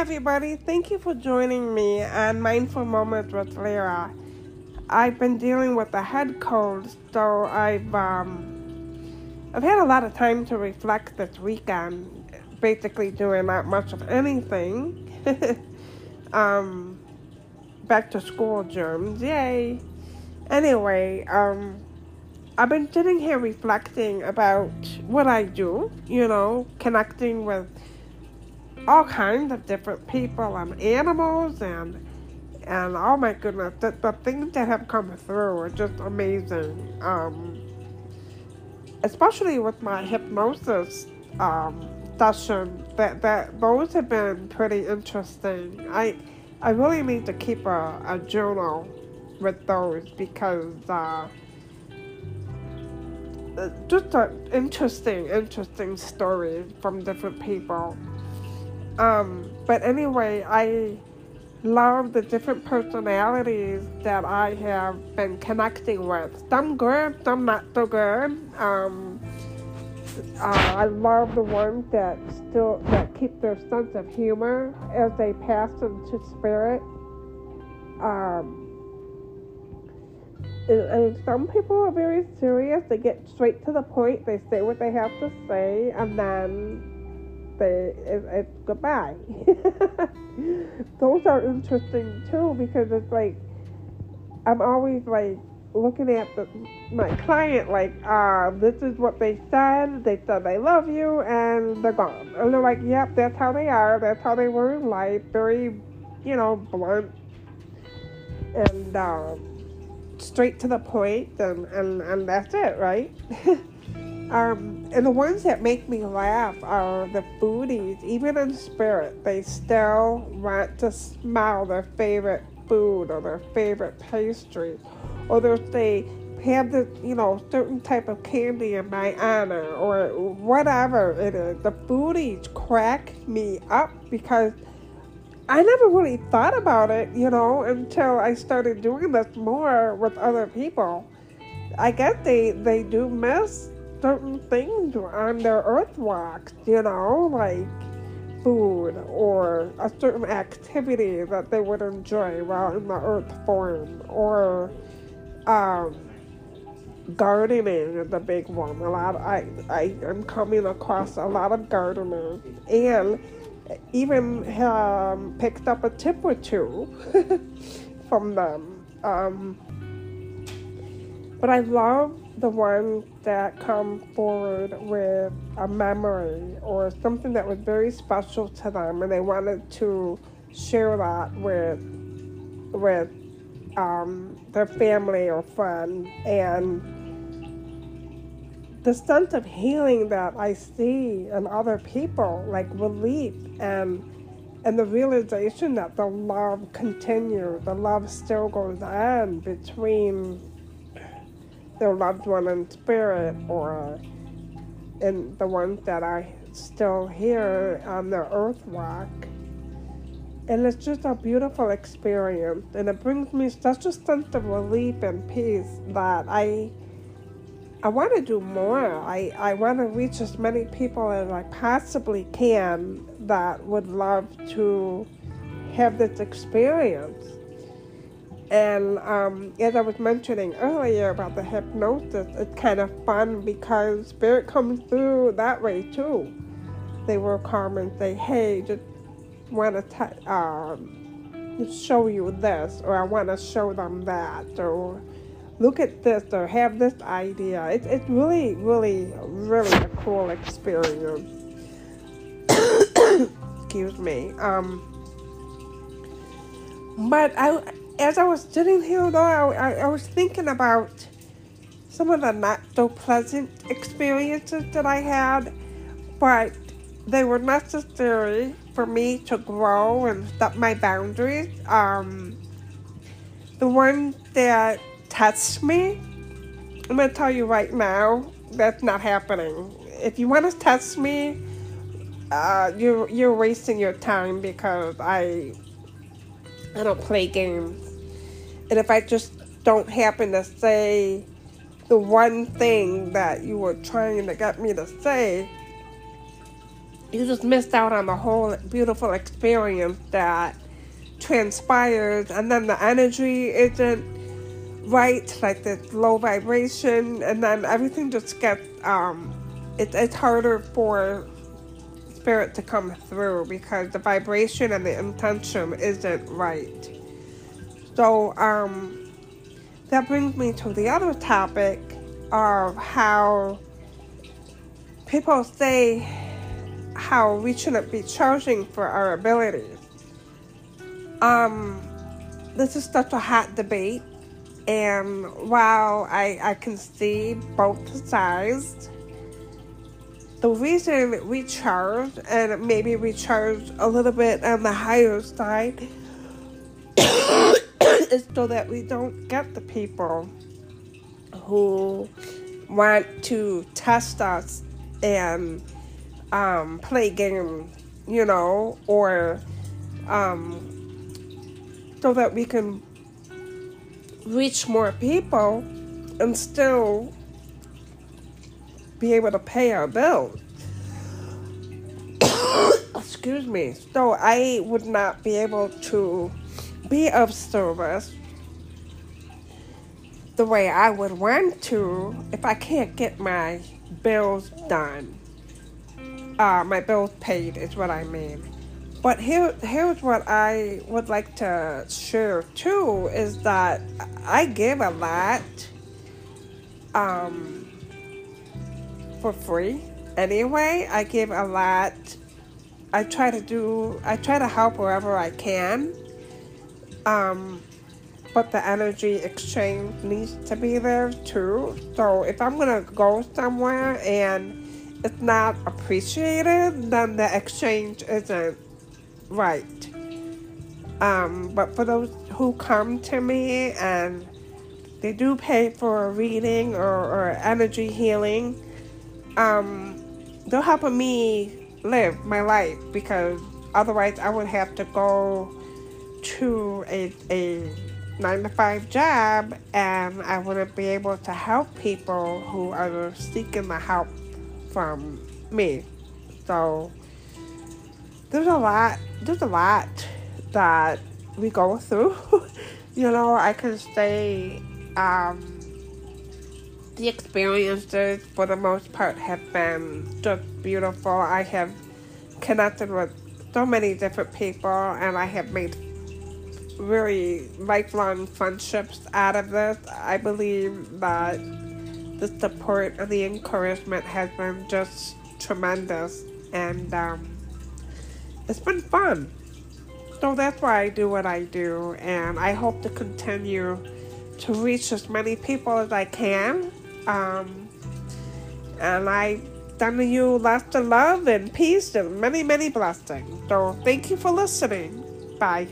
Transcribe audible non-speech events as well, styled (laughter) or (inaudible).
everybody. Thank you for joining me on Mindful Moments with Lyra. I've been dealing with a head cold, so I've um, I've had a lot of time to reflect this weekend. Basically, doing not much of anything. (laughs) um, back to school germs, yay! Anyway, um, I've been sitting here reflecting about what I do. You know, connecting with all kinds of different people and animals and and oh my goodness, the, the things that have come through are just amazing. Um, especially with my hypnosis um, session, that that those have been pretty interesting. I I really need to keep a, a journal with those because uh, just an interesting, interesting stories from different people. Um, but anyway, I love the different personalities that I have been connecting with. Some good, some not so good. Um, uh, I love the ones that still that keep their sense of humor as they pass into spirit. Um, and, and some people are very serious. They get straight to the point. They say what they have to say, and then it, it's goodbye. (laughs) Those are interesting too because it's like I'm always like looking at the, my client like, uh, this is what they said. They said they love you, and they're gone. And they're like, yep, that's how they are. That's how they were in life. Very, you know, blunt and um, straight to the point, and, and, and that's it, right? (laughs) Um, and the ones that make me laugh are the foodies. Even in spirit, they still want to smell their favorite food or their favorite pastry, or if they have the you know certain type of candy in my honor or whatever it is. The foodies crack me up because I never really thought about it, you know, until I started doing this more with other people. I guess they they do miss certain things on their earth walks, you know, like food or a certain activity that they would enjoy while in the earth form or um, gardening is a big one. A lot of, I I am coming across a lot of gardeners and even um, picked up a tip or two (laughs) from them. Um, but I love the ones that come forward with a memory or something that was very special to them and they wanted to share that with with um, their family or friend. And the sense of healing that I see in other people, like relief and and the realization that the love continues, the love still goes on between their loved one in spirit or uh, in the ones that I still hear on the earth walk. And it's just a beautiful experience. And it brings me such a sense of relief and peace that I I want to do more. I, I want to reach as many people as I possibly can that would love to have this experience. And um, as I was mentioning earlier about the hypnosis, it's kind of fun because spirit comes through that way too. They will come and say, "Hey, just want to t- um, show you this," or "I want to show them that," or "Look at this," or "Have this idea." It's it's really, really, really a cool experience. (coughs) Excuse me. Um, but I as I was sitting here, though, I, I, was thinking about some of the not so pleasant experiences that I had, but they were necessary for me to grow and set my boundaries. Um, the one that touched me, I'm going to tell you right now, that's not happening. If you want to test me, uh, you're you're wasting your time because I I don't play games. And if I just don't happen to say the one thing that you were trying to get me to say, you just missed out on the whole beautiful experience that transpires, and then the energy isn't right, like the low vibration, and then everything just gets um, it, it's harder for spirit to come through because the vibration and the intention isn't right. So um, that brings me to the other topic of how people say how we shouldn't be charging for our abilities. Um, this is such a hot debate, and while I, I can see both sides, the reason we charge, and maybe we charge a little bit on the higher side, is so that we don't get the people who want to test us and um, play games, you know, or um, so that we can reach more people and still be able to pay our bills. (coughs) Excuse me. So I would not be able to be of service the way I would want to if I can't get my bills done. Uh, my bills paid is what I mean. But here, here's what I would like to share too is that I give a lot um, for free. Anyway, I give a lot. I try to do. I try to help wherever I can. Um, but the energy exchange needs to be there too. So if I'm gonna go somewhere and it's not appreciated, then the exchange isn't right. Um, but for those who come to me and they do pay for a reading or, or energy healing, um, they're helping me live my life because otherwise I would have to go to a, a nine to five job and I wouldn't be able to help people who are seeking the help from me. So there's a lot there's a lot that we go through. (laughs) you know, I can say um, the experiences for the most part have been just beautiful. I have connected with so many different people and I have made really lifelong friendships out of this. I believe that the support and the encouragement has been just tremendous and um, it's been fun. So that's why I do what I do, and I hope to continue to reach as many people as I can. Um, and I send you lots of love and peace and many, many blessings. So thank you for listening. Bye.